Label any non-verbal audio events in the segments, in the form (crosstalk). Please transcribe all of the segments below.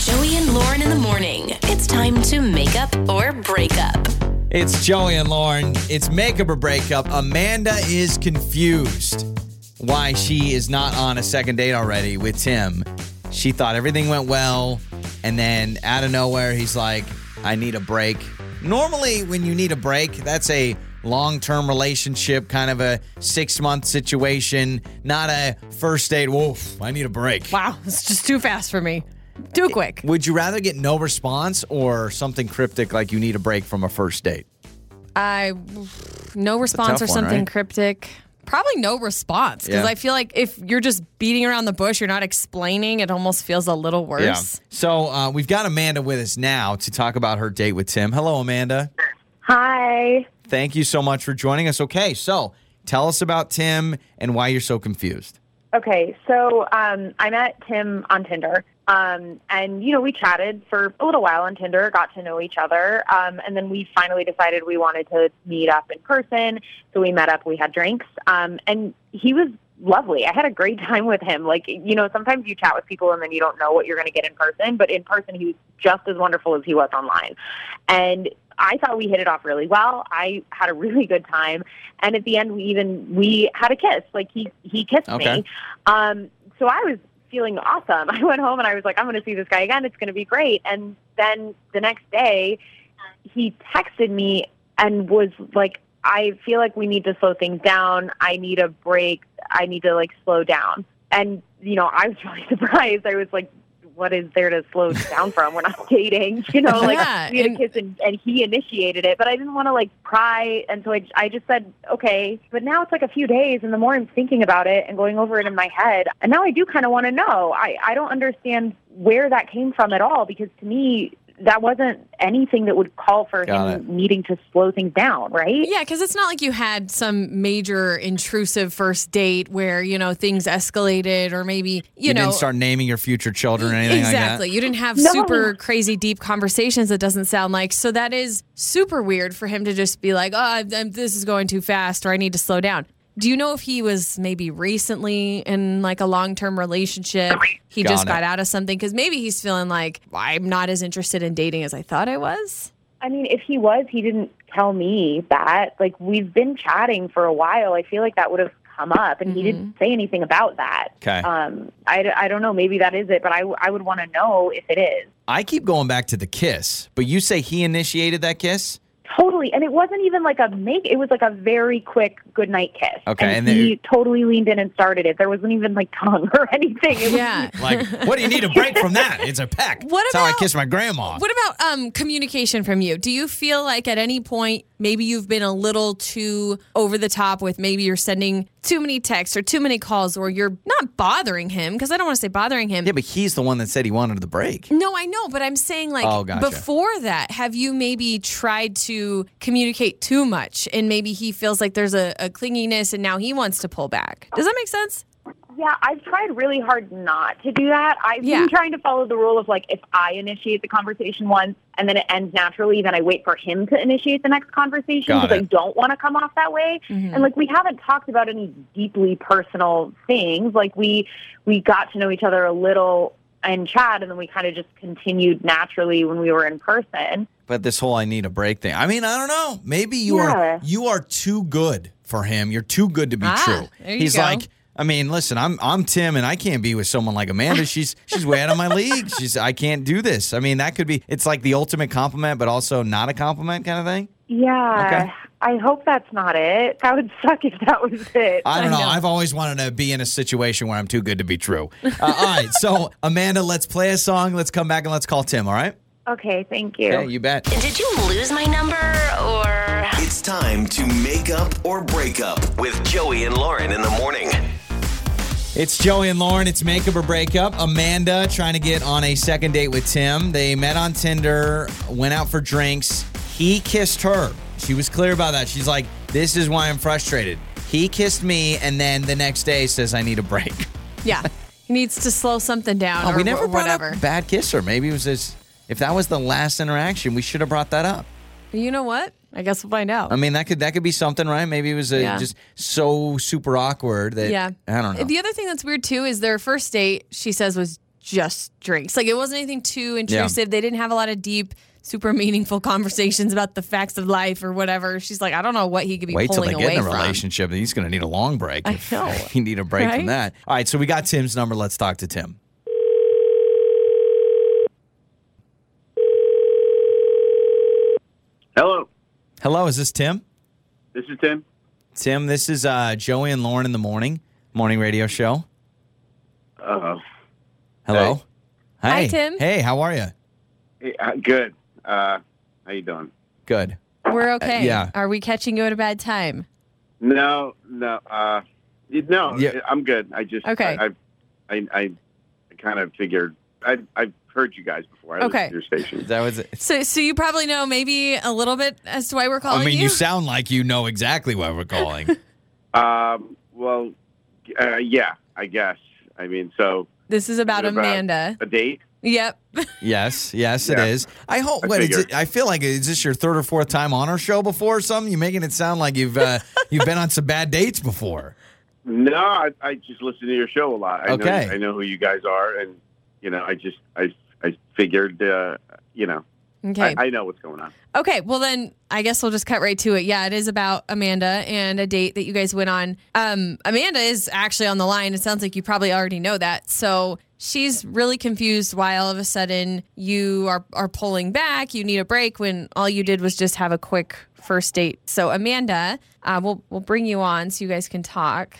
Joey and Lauren in the morning. It's time to make up or break up. It's Joey and Lauren. It's make up or break up. Amanda is confused why she is not on a second date already with Tim. She thought everything went well, and then out of nowhere, he's like, I need a break. Normally, when you need a break, that's a long term relationship, kind of a six month situation, not a first date. Woof, I need a break. Wow, it's just too fast for me. Too quick. Would you rather get no response or something cryptic like you need a break from a first date? I no response tough or one, something right? cryptic. Probably no response because Yeah. I feel like if you're just beating around the bush, you're not explaining. It almost feels a little worse. Yeah. So uh, we've got Amanda with us now to talk about her date with Tim. Hello, Amanda. Hi. Thank you so much for joining us. Okay, so tell us about Tim and why you're so confused. Okay, so um, I met Tim on Tinder. Um, and, you know, we chatted for a little while on Tinder, got to know each other. Um, and then we finally decided we wanted to meet up in person. So we met up, we had drinks. Um, and he was lovely. I had a great (laughs) time with him. Like, you know, sometimes you chat with people and then you don't know what you're going to get in person. But in person, he was just as wonderful as he was online. And I thought we hit it off really well. I had a (laughs) really good time, and at the end, we even we had a kiss. Like he he kissed Okay. me. Um, so I was feeling awesome. (laughs) I went home and I was like, I'm going to see this guy again. It's going to be great. And then the next day, he texted me and was like, I feel like we need to slow things down. I need a break. I need to like slow down. And you know, I was (laughs) really surprised. I was like, what is there to slow down from? We're not (laughs) dating, you know. Like Yeah, we had and- a kiss and, and he initiated it, but I didn't want to like pry, and so I, I just said okay. But now it's like a few days, and the more I'm thinking about it and going over it in my head, and now I do kind of want to know. I I don't understand where that came from at all because to me that wasn't anything that would call for Got him needing to slow things down, right? Yeah, because it's not like you had some major intrusive first date where, you know, things escalated or maybe, you, You, know. didn't start naming your future children or anything Exactly. like You didn't have No. super crazy deep conversations, it doesn't sound like. So that is super weird for him to just be like, oh, I'm, I'm- this is going too fast or I need to slow down. Do you know if he was maybe recently in like a long term relationship? He Got just it. got out of something because maybe he's feeling like, I'm not as interested in dating as I thought I was. I mean, if he was, he didn't tell me that. Like, we've been chatting for a while. I feel like that would have come up, and he didn't say anything about that. Okay. Um, I, I don't know. Maybe that is it, but I, I would want to know if it is. I keep going back to the kiss, but you say he initiated that kiss? Totally. And it wasn't even like a make, it was like a very quick goodnight kiss. Okay, And, and then- he totally leaned in and started it. There wasn't even like tongue (laughs) or anything. It was Yeah. Like, what do you need a break from that? It's a peck. (laughs) What That's how I about- kiss my grandma. What about um, communication from you? Do you feel like at any point maybe you've been a little too over the top with maybe you're sending too many texts or too many calls or you're not bothering him? Because I don't want to say bothering him. yeah, but he's the one that said he wanted the break. No, I know, but I'm saying like Oh, gotcha. before that, have you maybe tried to communicate too much and maybe he feels like there's a, a clinginess and now he wants to pull back? Does that make sense? Yeah, I've tried really hard not to do that. I've Yeah. been trying to follow the rule of like if I initiate the conversation once and then it ends naturally, then I wait for him to initiate the next conversation because I don't want to come off that way. Mm-hmm. And like we haven't talked about any deeply personal things. Like we we got to know each other a little in chat and then we kind of just continued naturally when we were in person. But this whole I need a break thing. I mean, I don't know. Maybe you Yeah. are you are too good for him. You're too good to be Ah, true. there you He's go. like, I mean, listen, I'm I'm Tim and I can't be with someone like Amanda. She's (laughs) she's way out of my league. She's I can't do this. I mean, that could be it's like the ultimate compliment, but also not a compliment kind of thing. Yeah. Okay. I hope that's not it. That would suck if that was it. I don't I know. know. I've always wanted to be in a situation where I'm too good to be true. Uh, all right, so (laughs) Amanda, let's play a song. Let's come back and let's call Tim. All right? Okay, thank you. Yeah, you bet. Did you lose my number or It's time to make up or break up with Joey and Lauren in the morning. It's Joey and Lauren. It's makeup or breakup. Amanda trying to get on a second date with Tim. They met on Tinder, went out for drinks. He kissed her. She was clear about that. She's like, "This is why I'm frustrated." He kissed me, and then the next day says, "I need a break." (laughs) Yeah. He needs to slow something down Oh, or we never wh- brought whatever. up bad kisser. Maybe it was this. If that was the last interaction, we should have brought that up. You know what? I guess we'll find out. I mean, that could that could be something, right? Maybe it was a, Yeah. just so super awkward that yeah. I don't know. The other thing that's weird too is their first date, she says, was just drinks. Like it wasn't anything too intrusive. They didn't have a lot of deep, super meaningful conversations about the facts of life or whatever. She's like, I don't know what he could be Wait till they get in a from. relationship. He's going to need a long break. I if know. (laughs) He need a break Right? from that. All right, so we got Tim's number. Let's talk to Tim. Hello, Hello, is this Tim? this is Tim. Tim, this is uh, Joey and Lauren in the morning morning radio show. Uh, Hello. Hi, Tim. Hey, how are you? hey, uh, good. Uh, how you doing? Good. We're okay. yeah. Are we catching you at a bad time? No, no, uh, no. Yeah. I'm good. I just Okay. I, I, I, I kind of figured I, I've heard you guys before. I Okay. your station. That was it. So, so you probably know maybe a little bit as to why we're calling I mean, you. you sound like you know exactly why we're calling. (laughs) Um, well, uh, yeah, I guess. I mean, so this is about Is it about- Amanda. a date. Yep. yes, yes, it Yeah. is. I hope. I what, is figured. it, I feel like is this your third or fourth time on our show before or something? You're making it sound like you've uh, (laughs) you've been on some bad dates before. No, I, I just listen to your show a lot. I Okay. know, I know who you guys are, and you know, I just I I figured, uh, you know, Okay. I, I know what's going on. Okay, well then I guess we'll just cut right to it. Yeah, it is about Amanda and a date that you guys went on. Um, Amanda is actually on the line. It sounds like you probably already know that. So she's really confused why all of a sudden you are are pulling back. You need a break when all you did was just have a quick first date. So Amanda, uh, we'll we'll bring you on so you guys can talk.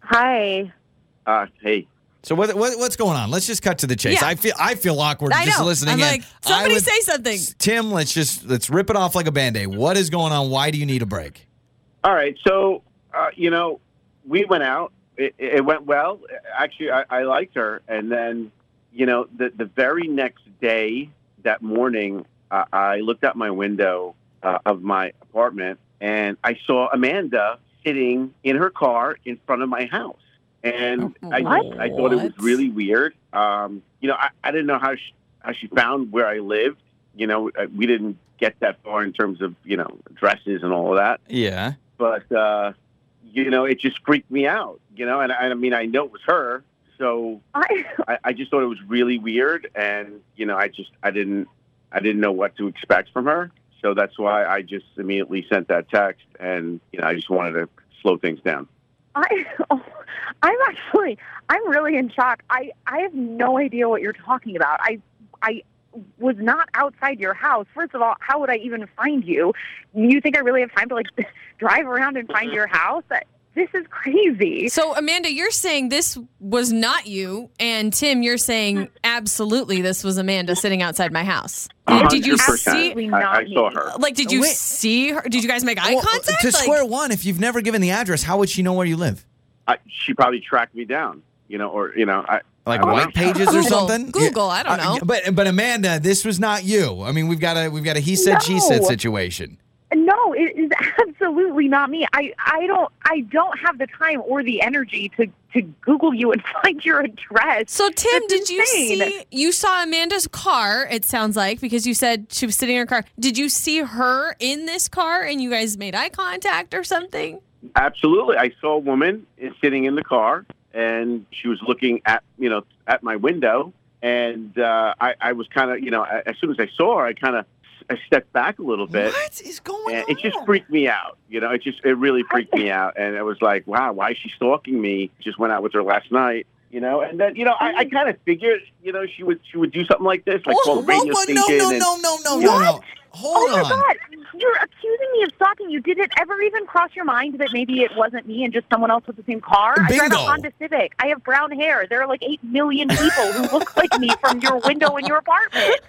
Hi. Uh, hey, So what, what what's going on? Let's just cut to the chase. Yeah. I feel I feel awkward I just know. listening. I'm in. like, somebody would- say something. Tim, let's just let's rip it off like a band-aid. What is going on? Why do you need a break? All right. So, uh, you know, we went out. It, it went well. Actually, I, I liked her. And then, you know, the, the very next day, that morning, uh, I looked out my window uh, of my apartment and I saw Amanda sitting in her car in front of my house. And I, What? I thought it was really weird. Um, you know, I, I didn't know how she, how she found where I lived. You know, uh, we didn't get that far in terms of, you know, addresses and all of that Yeah. but uh, you know, it just freaked me out. You know, and, I I mean, I know it was her, so I, (laughs) I, I just thought it was really weird, and you know, I just I didn't I didn't know what to expect from her, so that's why I just immediately sent that text, and you know, I just wanted to slow things down. I, oh, (laughs) I'm actually, I'm really in shock. I, I have no idea what you're talking about. I, I was not outside your house. First of all, how would I even find you? You think I really have time to like (laughs) drive around and find your house? This is crazy. So Amanda, you're saying this was not you, and Tim, you're saying absolutely this was Amanda sitting outside my house. Uh-huh. Did you see? I, I saw her. Like, did you Wait. see her? Did you guys make eye Well, contact? to Like- square one, if you've never given the address, how would she know where you live? I, she probably tracked me down, you know, or you know, I Like white know. pages or something? Google, I don't Uh, know. but but Amanda, this was not you. I mean, we've got a we've got a he said she said situation. No, it is absolutely not me. I, I don't I don't have the time or the energy to, to Google you and (laughs) find your address. So Tim, That's did you see? You saw Amanda's car. It sounds like because you said she was sitting in her car. Did you see her in this car and you guys made eye contact or something? Absolutely. I saw a woman sitting in the car, and she was looking at you know at my window, and uh, I, I was kind of you know as soon as I saw her, I kind of I stepped back a little bit, What is going and on? it just freaked me out. You know, it just it really freaked me (laughs) out, and it was like, wow, why is she stalking me? Just went out with her last night. You know, and then you know, I, I kind of figured, you know, she would she would do something like this, like Whoa, call a radio whoa, whoa, station. no, no, and, no, no, no, no, no. Hold oh my on. god, you're accusing me of stalking you. Did it ever even cross your mind that maybe it wasn't me and just someone else with the same car? I drive a Honda Civic. I have brown hair. There are like eight million people who look like me from your window in your apartment.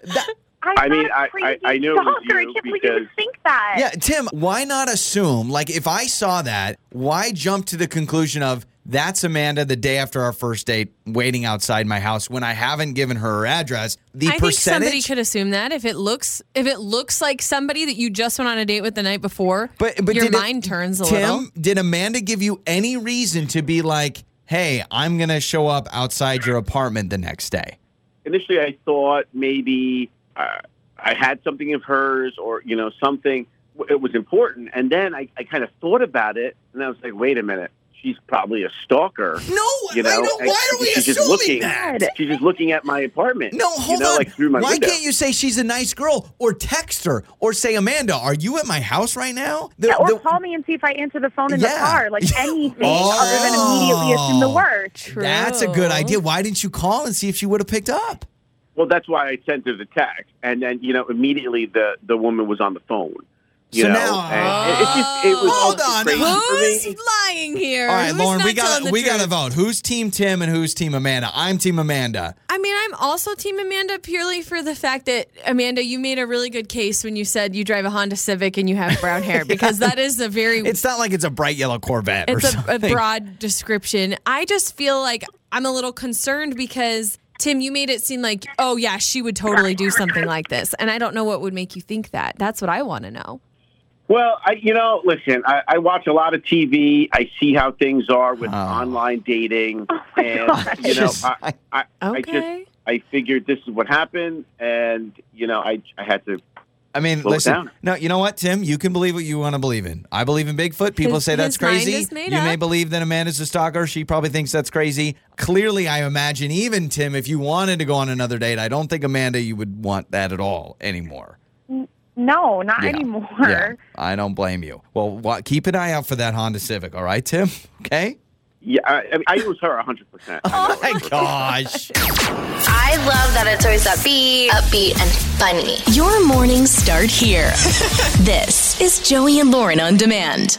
I'm I mean, not a I- I- crazy I knew it was you I can't believe you would because- think that. Yeah, Tim, why not assume, like, if I saw that, why jump to the conclusion of that's Amanda the day after our first date waiting outside my house when I haven't given her her address? The I think somebody percentage. could assume that if it looks if it looks like somebody that you just went on a date with the night before, but, but your did it- mind turns a Tim, little. did Amanda give you any reason to be like, hey, I'm going to show up outside your apartment the next day? initially I thought maybe uh, I had something of hers or, you know, something. It was important. And then I, I kind of thought about it and I was like, wait a minute. She's probably a stalker. No, You know, I don't, why are we she's just assuming looking. that? She's just looking at my apartment. No, hold you know, on. Like through my Why window. can't you say she's a nice girl or text her or say, Amanda, are you at my house right now? The- Yeah, or the- call me and see if I answer the phone in Yeah. the car. Like (laughs) anything Oh. other than immediately assume the oh, word. True. That's a good idea. Why didn't you call and see if she would have picked up? Well, that's why I sent her the text, and then you know immediately the the woman was on the phone. You So know, now- and it, just it was Hold on. crazy Who's for me. lying here? All right, Who's Lauren, we got telling we got to vote. Who's Team Tim and who's Team Amanda? I'm Team Amanda. I mean, I'm also Team Amanda purely for the fact that Amanda, you made a really good case when you said you drive a Honda Civic and you have brown hair (laughs) because that is a very (laughs) It's not like it's a bright yellow Corvette or it's a, a something. broad description. I just feel like I'm a little concerned because Tim, you made it seem like, oh yeah, she would totally do something like this, and I don't know what would make you think that. That's what I want to know. Well, I, you know, listen, I, I watch a lot of TV. I see how things are with Oh. online dating, Oh my and gosh. you know, Just- I, I, I just I figured this is what happened, and you know, I I had to. I mean, Slow listen. No, you know what, Tim? You can believe what you want to believe in. I believe in Bigfoot. People His- say that's crazy. is made You may believe that Amanda's a stalker. She probably thinks that's crazy. Clearly, I imagine even Tim, if you wanted to go on another date, I don't think Amanda you would want that at all anymore. No, not Yeah. anymore. Yeah, I don't blame you. Well, what, keep an eye out for that Honda Civic, all right, Tim? Okay. Yeah, I, I, mean, I was her hundred percent. Oh my gosh. I love that it's always upbeat, upbeat, and funny. Your mornings start here. (laughs) this is Joey and Lauren on demand.